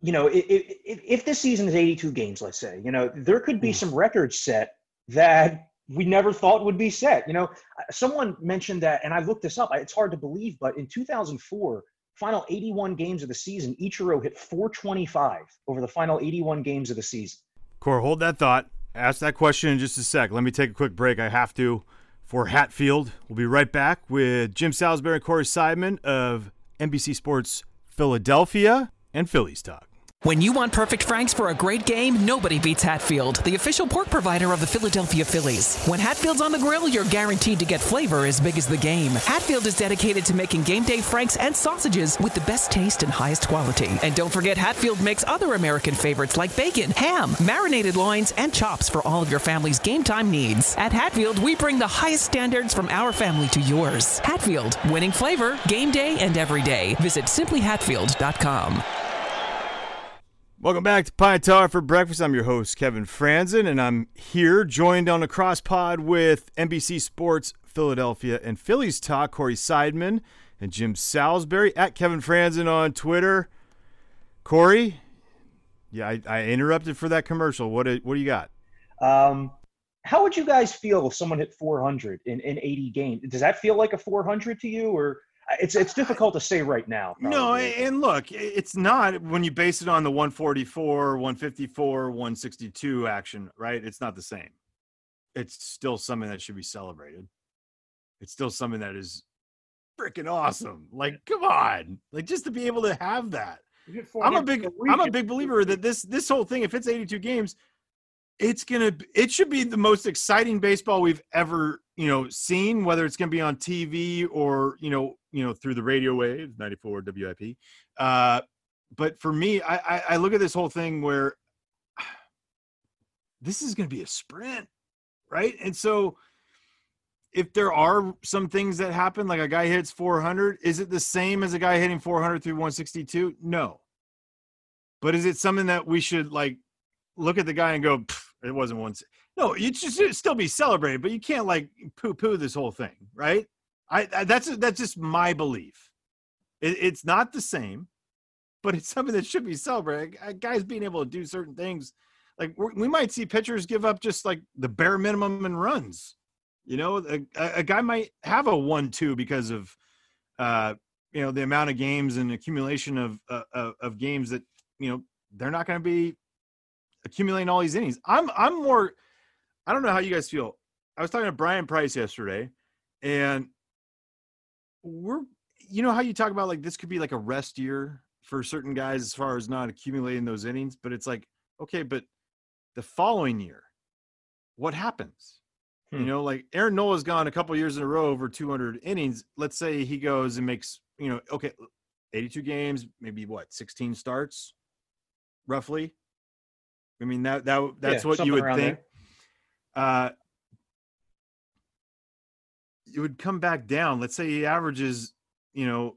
you know, if, if, if this season is 82 games, let's say, you know, there could be Mm. some records set that we never thought would be set. You know, someone mentioned that, and I looked this up. It's hard to believe, but in 2004, final 81 games of the season, Ichiro hit 425 over the final 81 games of the season. Core, hold that thought. Ask that question in just a sec. Let me take a quick break. I have to for Hatfield. We'll be right back with Jim Salisbury and Corey Seidman of NBC Sports Philadelphia and Phillies Talk. When you want perfect franks for a great game, nobody beats Hatfield, the official pork provider of the Philadelphia Phillies. When Hatfield's on the grill, you're guaranteed to get flavor as big as the game. Hatfield is dedicated to making game day franks and sausages with the best taste and highest quality. And don't forget, Hatfield makes other American favorites like bacon, ham, marinated loins, and chops for all of your family's game time needs. At Hatfield, we bring the highest standards from our family to yours. Hatfield, winning flavor, game day, and every day. Visit simplyhatfield.com. Welcome back to Pine Tar for Breakfast. I'm your host, Kevin Frandsen, and I'm here joined on a cross pod with NBC Sports Philadelphia and Phillies Talk, Corey Seidman and Jim Salisbury at Kevin Frandsen on Twitter. Corey, yeah, I, I interrupted for that commercial. What what do you got? Um, how would you guys feel if someone hit 400 in, in 80 games? Does that feel like a 400 to you, or it's it's difficult to say right now? No, and look, it's not when you base it on the 144, 154, 162 action, right? It's not the same. It's still something that should be celebrated. It's still something that is freaking awesome. Like, come on, like just to be able to have that. I'm a big, I'm a big believer that this this whole thing, if it's 82 games, it's gonna, it should be the most exciting baseball we've ever, you know, seen. Whether it's gonna be on TV or you know, you know, through the radio waves, 94 WIP. Uh, but for me, I, I, I look at this whole thing where this is gonna be a sprint, right? And so. If there are some things that happen, like a guy hits 400, is it the same as a guy hitting 400 through 162? No. But is it something that we should like look at the guy and go, "Pff, it wasn't once? No, you should still be celebrated, but you can't like poo poo this whole thing, right? I, I that's that's just my belief. It, it's not the same. but it's something that should be celebrated. Guy's being able to do certain things. Like we might see pitchers give up just like the bare minimum in runs. You know, a, a guy might have a one-two because of, uh, you know, the amount of games and accumulation of uh, of games that you know they're not going to be accumulating all these innings. I'm I'm more. I don't know how you guys feel. I was talking to Bryan Price yesterday, and we're you know how you talk about like this could be like a rest year for certain guys as far as not accumulating those innings, but it's like okay, but the following year, what happens? Hmm. You know, like Aaron Nola's gone a couple years in a row over 200 innings. Let's say he goes and makes, you know, okay, 82 games, maybe what, 16 starts, roughly. I mean that that that's yeah, what you would think. Uh, it would come back down. Let's say he averages, you know,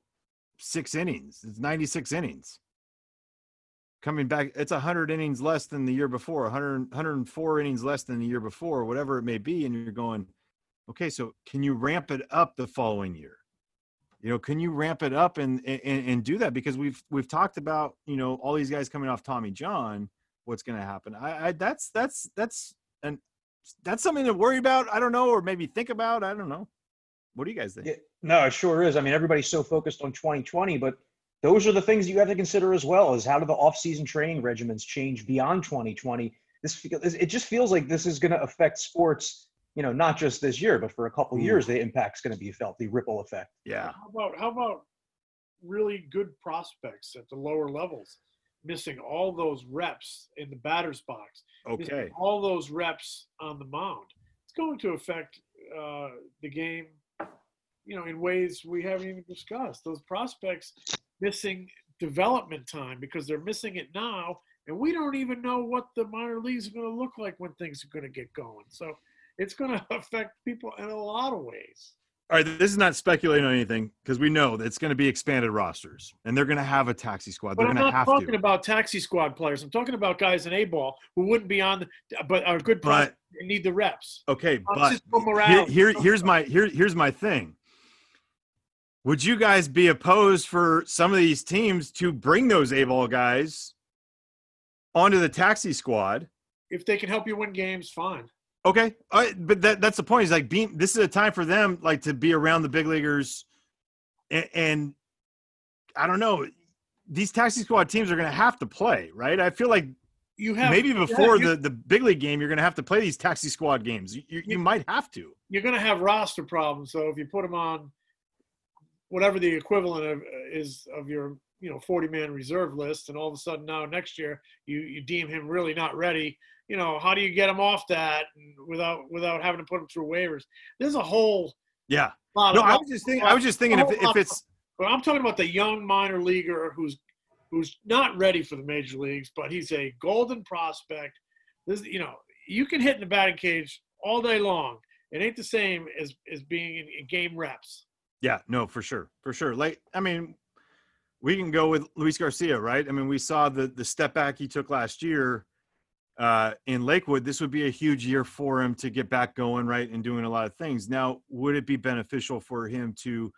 six innings. It's 96 innings. Coming back, it's 100 innings less than the year before, 100, 104 innings less than the year before, whatever it may be. And you're going, okay, so can you ramp it up the following year? You know, can you ramp it up and, and, and do that? Because we've, we've talked about, you know, all these guys coming off Tommy John, what's going to happen. I, I, that's, that's, that's, and that's something to worry about. I don't know, or maybe think about. I don't know. What do you guys think? Yeah, no, it sure is. I mean, everybody's so focused on 2020, but those are the things you have to consider as well. Is how do the off-season training regimens change beyond 2020? This it just feels like this is going to affect sports. You know, not just this year, but for a couple Ooh. years, the impact's going to be felt. The ripple effect. Yeah. How about how about really good prospects at the lower levels? Missing all those reps in the batter's box, okay, all those reps on the mound. It's going to affect uh, the game you know, in ways we haven't even discussed. Those prospects missing development time because they're missing it now, and we don't even know what the minor leagues are going to look like when things are going to get going. So it's going to affect people in a lot of ways. All right, this is not speculating on anything because we know that it's going to be expanded rosters, and they're going to have a taxi squad. They're but I'm not talking to. about taxi squad players. I'm talking about guys in A ball who wouldn't be on, the, but are good players and need the reps. Okay, but here, here, here's my here, here's my thing would you guys be opposed for some of these teams to bring those A ball guys onto the taxi squad? If they can help you win games, fine. Okay, uh, but that, that's the point. Is like being this is a time for them like to be around the big leaguers, and, and I don't know. These taxi squad teams are going to have to play, right? I feel like you have maybe before the, the big league game, you're going to have to play these taxi squad games. You, you, you might have to. You're going to have roster problems. So if you put them on whatever the equivalent of uh, is of your you know 40 man reserve list and all of a sudden now next year you you deem him really not ready you know how do you get him off that without without having to put him through waivers? There's a whole yeah. no i was just thinking i was just thinking if, if it's but i'm talking about the young minor leaguer who's who's not ready for the major leagues but he's a golden prospect. This you know you can hit in the batting cage all day long. It ain't the same as as being in, in game reps. Yeah, no, for sure, for sure. Like, I mean, we can go with Luis Garcia, right? I mean, we saw the the step back he took last year uh, in Lakewood. This would be a huge year for him to get back going, right, and doing a lot of things. Now, would it be beneficial for him to,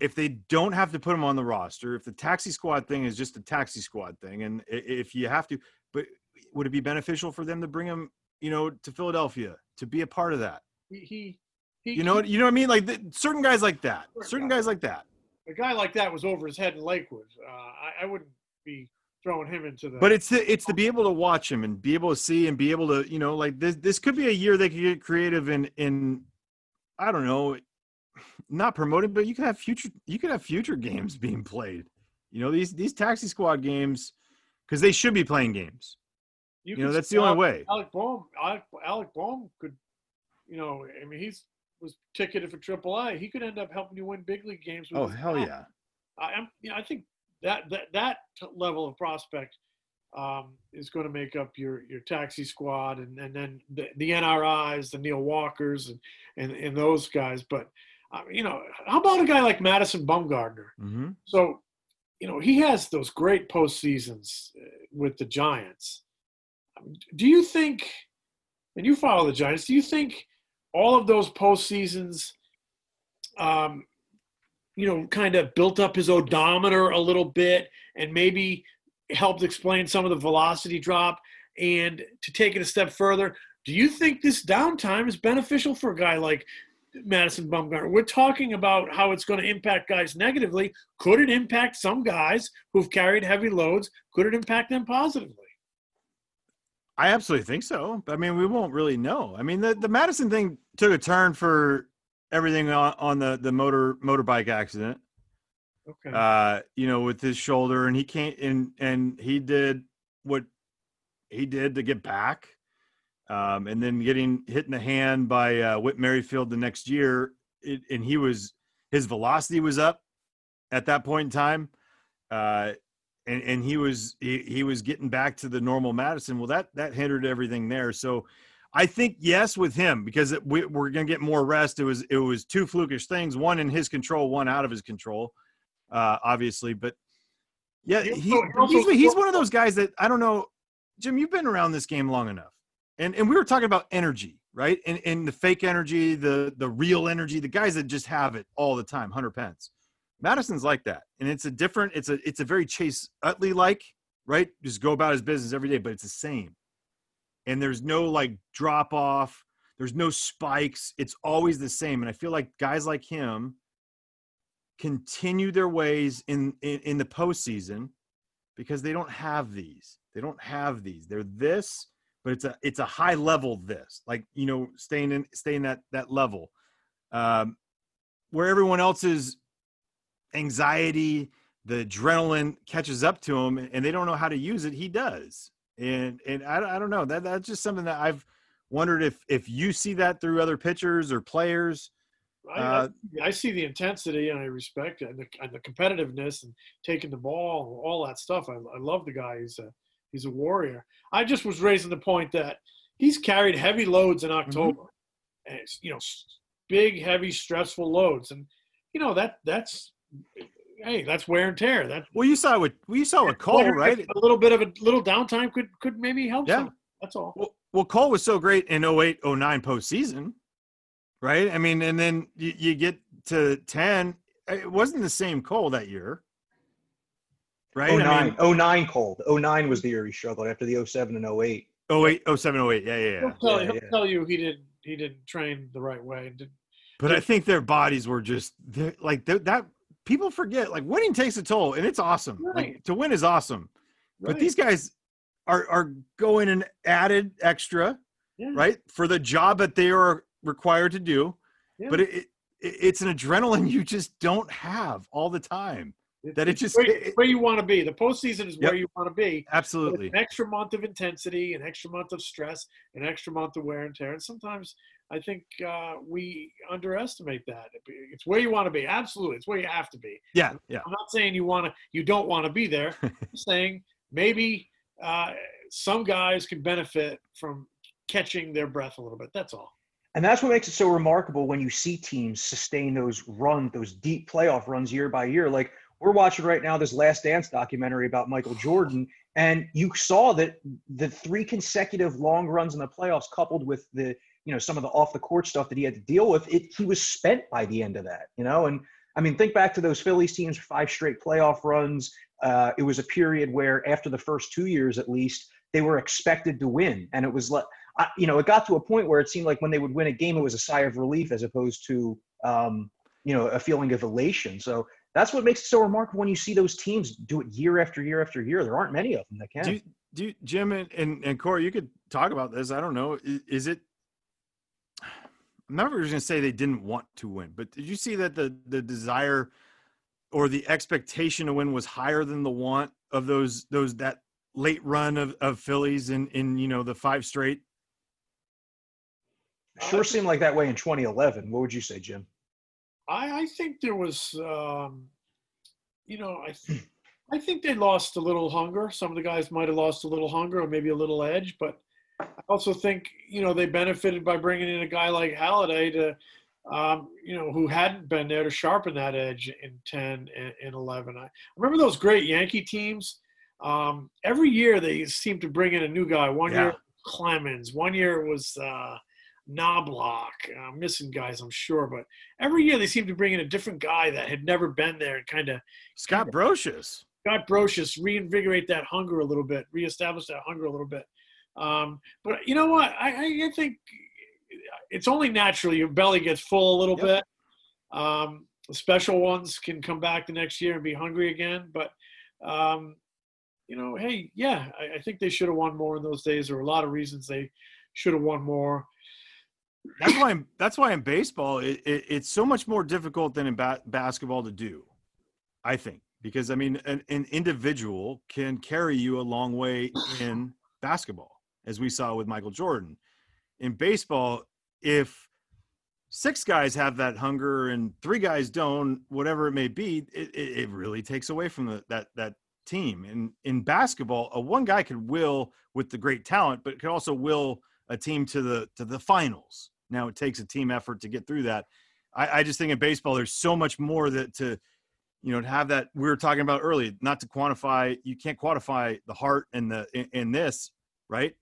if they don't have to put him on the roster, if the taxi squad thing is just a taxi squad thing, and if you have to, but would it be beneficial for them to bring him, you know, to Philadelphia to be a part of that? He he, you know what you know what I mean? Like the, certain guys like that. Certain guys like that. A guy like that was over his head in Lakewood. Uh, I, I, wouldn't be throwing him into the. But it's to, it's to be able to watch him and be able to see and be able to you know like this this could be a year they could get creative in in I don't know, not promoting, but you could have future you could have future games being played. You know these these taxi squad games because they should be playing games. You, you know that's the only way. Alec Bohm, Alec, Alec Bohm could, you know, I mean he's was ticketed for AAA, he could end up helping you win big league games. oh hell yeah! I am. You know, I think that that that level of prospect um, is going to make up your your taxi squad, and and then the, the NRIs, the Neil Walkers, and and and those guys. But uh, you know, how about a guy like Madison Bumgarner? Mm-hmm. So, you know, he has those great postseasons uh, with the Giants. Do you think? And you follow the Giants. Do you think all of those postseasons, um, you know, kind of built up his odometer a little bit and maybe helped explain some of the velocity drop. And to take it a step further, do you think this downtime is beneficial for a guy like Madison Bumgarner? We're talking about how it's going to impact guys negatively. Could it impact some guys who've carried heavy loads? Could it impact them positively? I absolutely think so. I mean, we won't really know. I mean, the, the Madison thing took a turn for everything on, on the the motor motorbike accident. Okay. Uh, you know, with his shoulder, and he can't, and and he did what he did to get back, um, and then getting hit in the hand by uh, Whit Merrifield the next year, it, and he was his velocity was up at that point in time, uh, and and he was he, he was getting back to the normal Madison. Well, that that hindered everything there. So I think yes with him because it, we, we're going to get more rest. It was it was two flukish things, one in his control, one out of his control, uh, obviously. But yeah, He he, also- he he's he's one of those guys that I don't know, Jim. You've been around this game long enough, and and we were talking about energy, right? And and the fake energy, the the real energy, the guys that just have it all the time. Hunter Pence, Madison's like that, and it's a different. It's a it's a very Chase Utley like, right? Just go about his business every day, but it's the same and there's no like drop off there's no spikes it's always the same and i feel like guys like him continue their ways in in, in the postseason because they don't have these they don't have these they're this but it's a it's a high level this like you know staying in staying that that level. Um where everyone else's anxiety the adrenaline catches up to them and they don't know how to use it he does and and I, I don't know that that's just something that I've wondered if if you see that through other pitchers or players. I, Uh, I, I see the intensity and I respect it and the, and the competitiveness and taking the ball, all that stuff. I, I love the guy. He's a he's a warrior. I just was raising the point that he's carried heavy loads in October, and it's you know big, heavy, stressful loads, and you know that that's hey that's wear and tear. That Well, you saw what well, you saw with Cole, wonder right? A little bit of a little downtime could could maybe help. Yeah. some. That's all. Well, well, Cole was so great in 08, 09 postseason, right? I mean, and then you, you get to 10. It wasn't the same Cole that year, right? I 09, mean, 09 cold. 09 was the year he struggled after the 07 and 08. 08, 07, 08. Yeah, yeah, yeah. He'll tell, Yeah, he'll yeah. tell you he didn't he didn't train the right way. Did, But I think their bodies were just they're- like they're- that. People forget like winning takes a toll, and it's awesome. Like Right. to win is awesome. But these guys are are going and added extra, Yeah. right, for the job that they are required to do. Yeah. But it, it it's an adrenaline you just don't have all the time. It's- that it just- where, it- where you want to be. The postseason is where you want to be. Absolutely. An extra month of intensity, an extra month of stress, an extra month of wear and tear, and sometimes I think uh, we underestimate that. It's where you want to be. Absolutely, it's where you have to be. Yeah, yeah. I'm not saying you want to, you don't want to be there. I'm saying maybe uh, some guys can benefit from catching their breath a little bit. That's all. And that's what makes it so remarkable when you see teams sustain those runs, those deep playoff runs year by year. Like we're watching right now this Last Dance documentary about Michael Jordan, and you saw that the three consecutive long runs in the playoffs, coupled with the you know some of the off the court stuff that he had to deal with, it he was spent by the end of that. You know, and I mean think back to those Phillies teams, five straight playoff runs. Uh, it was a period where after the first two years at least, they were expected to win, and it was like. You know, it got to a point where it seemed like when they would win a game, it was a sigh of relief as opposed to, um, you know, a feeling of elation. So that's what makes it so remarkable when you see those teams do it year after year after year. There aren't many of them that can. Do you, do you, Jim and, and and Corey, you could talk about this. I don't know. Is, is it? I'm never going to say they didn't want to win, but did you see that the the desire or the expectation to win was higher than the want of those those that late run of, of Phillies in in you know the five straight? sure seemed like that way in 2011. What would you say, Jim? I, I think there was, um, you know, I, th- I think they lost a little hunger. Some of the guys might have lost a little hunger or maybe a little edge, but I also think, you know, they benefited by bringing in a guy like Halladay to, um, you know, who hadn't been there to sharpen that edge in 10 and, and 11. I remember those great Yankee teams. Um, every year they seemed to bring in a new guy. One Yeah. year Clemens, one year it was uh, Knoblauch. I'm missing guys, I'm sure, but every year they seem to bring in a different guy that had never been there and kind of Scott Brosius. Scott Brosius reinvigorate that hunger a little bit, reestablish that hunger a little bit. Um, but you know what? I, I think it's only natural your belly gets full a little Yep. bit. Um, the special ones can come back the next year and be hungry again. But um, you know, hey, yeah, I, I think they should have won more in those days. There were a lot of reasons they should have won more. That's why. I'm, that's why in baseball, it, it, it's so much more difficult than in ba- basketball to do. I think because I mean, an, an individual can carry you a long way in basketball, as we saw with Michael Jordan. In baseball, if six guys have that hunger and three guys don't, whatever it may be, it, it, it really takes away from the, that that team. And in basketball, a one guy could will with the great talent, but could also will a team to the to the finals. Now it takes a team effort to get through that. I, I just think in baseball, there's so much more that to you know to have that we were talking about earlier. Not to quantify, you can't quantify the heart and the in, in this right.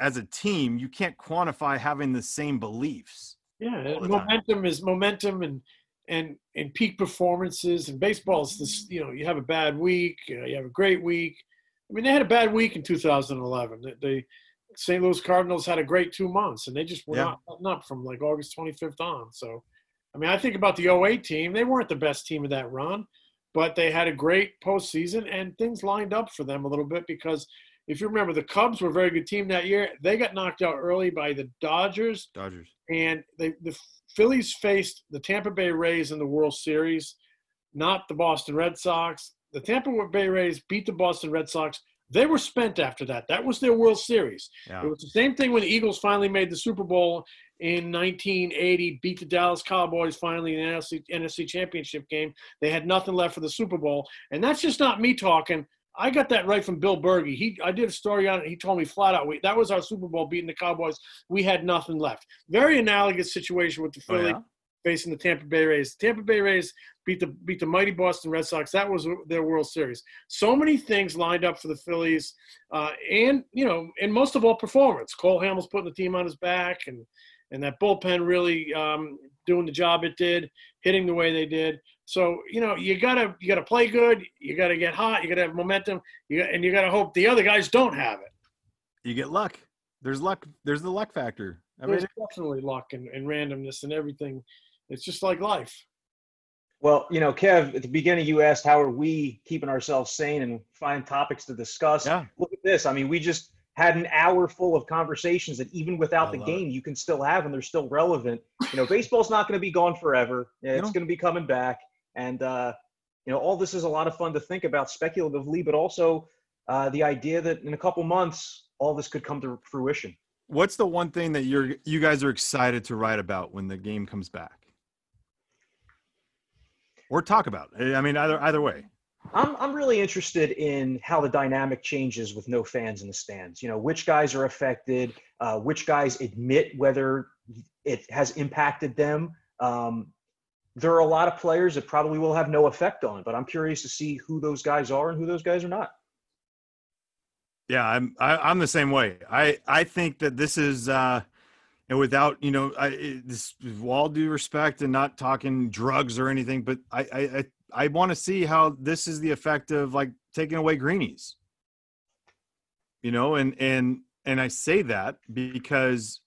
As a team, you can't quantify having the same beliefs. Yeah, the time. momentum is momentum and and and peak performances. And baseball is this. You know, you have a bad week, uh, you have a great week. I mean, they had a bad week in 2011. They, the St. Louis Cardinals had a great two months, and they just were Yeah. not up from like August 25th on. So, I mean, I think about the 08 team. They weren't the best team of that run, but they had a great postseason, and things lined up for them a little bit because. If you remember, the Cubs were a very good team that year. They got knocked out early by the Dodgers Dodgers. and they, the Phillies faced the Tampa Bay Rays in the World Series, not the Boston Red Sox. The Tampa Bay Rays beat the Boston Red Sox. They were spent after that. That was their World Series. Yeah. It was the same thing when the Eagles finally made the Super Bowl in 1980, beat the Dallas Cowboys finally in the NFC, NFC Championship game. They had nothing left for the Super Bowl. And that's just not me talking. I got that right from Bill Bergey. He, I did a story on it. He told me flat out, we, that was our Super Bowl beating the Cowboys. We had nothing left. Very analogous situation with the Oh, Philly yeah? Facing the Tampa Bay Rays. The Tampa Bay Rays beat the beat the mighty Boston Red Sox. That was their World Series. So many things lined up for the Phillies, uh, and you know, and most of all, performance. Cole Hamels putting the team on his back, and and that bullpen really um, doing the job it did, hitting the way they did. So you know, you gotta you gotta play good. You gotta get hot. You gotta have momentum. You got, and you gotta hope the other guys don't have it. You get luck. There's luck. There's the luck factor. I mean, There's definitely luck and, and randomness and everything. It's just like life. Well, you know, Kev, at the beginning you asked how are we keeping ourselves sane and find topics to discuss. Yeah. Look at this. I mean, we just had an hour full of conversations that even without I the love game you can still have and they're still relevant. You know, baseball's not going to be gone forever. Yeah, It's No. going to be coming back. And uh, you know, all this is a lot of fun to think about speculatively, but also uh, the idea that in a couple months all this could come to fruition. what's the one thing that you're you guys are excited to write about when the game comes back or talk about i mean either either way I'm I'm really interested in how the dynamic changes with no fans in the stands. You know, which guys are affected, uh, which guys admit whether it has impacted them. Um, there are a lot of players that probably will have no effect on but I'm curious to see who those guys are and who those guys are not. yeah i'm I, i'm the same way i i think that this is uh and without you know i it- this with all due respect and not talking drugs or anything but i i i, I want to see how this is the effect of like taking away greenies. You know and and and i say that because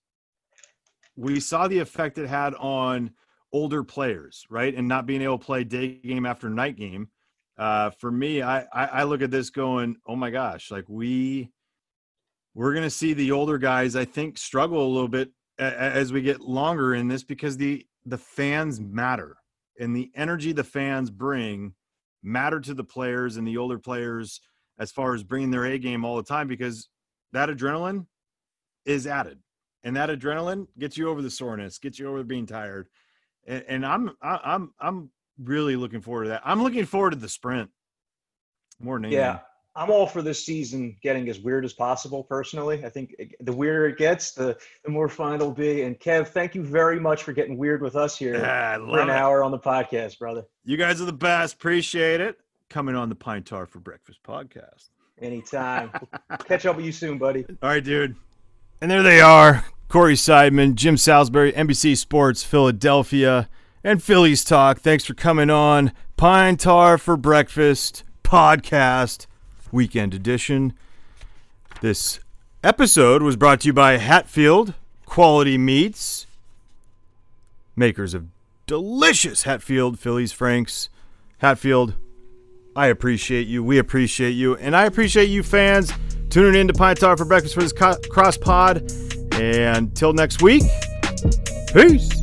we saw the effect it had on older players right? And not being able to play day game after night game. Uh, for me, I, I I look at this going, oh my gosh, like we we're gonna see the older guys, I think, struggle a little bit as we get longer in this because the the fans matter and the energy the fans bring matter to the players and the older players as far as bringing their A game all the time because that adrenaline is added and that adrenaline gets you over the soreness, gets you over being tired, and, and I'm I'm I'm really looking forward to that. I'm looking forward to the sprint more than anything. Yeah, I'm all for this season getting as weird as possible. Personally, I think the weirder it gets, the the more fun it'll be. And Kev, thank you very much for getting weird with us here Yeah, I for an it. hour on the podcast, brother. You guys are the best. Appreciate it. Coming on the Pine Tar for Breakfast podcast. Anytime. Catch up with you soon, buddy. All right, dude. And there they are. Corey Seidman, Jim Salisbury, NBC Sports Philadelphia, and Phillies Talk. Thanks for coming on Pine Tar for Breakfast podcast weekend edition. This episode was brought to you by Hatfield Quality Meats, makers of delicious Hatfield Phillies Franks. Hatfield, I appreciate you. We appreciate you. And I appreciate you fans tuning in to Pine Tar for Breakfast for this co- cross pod. And until next week, peace.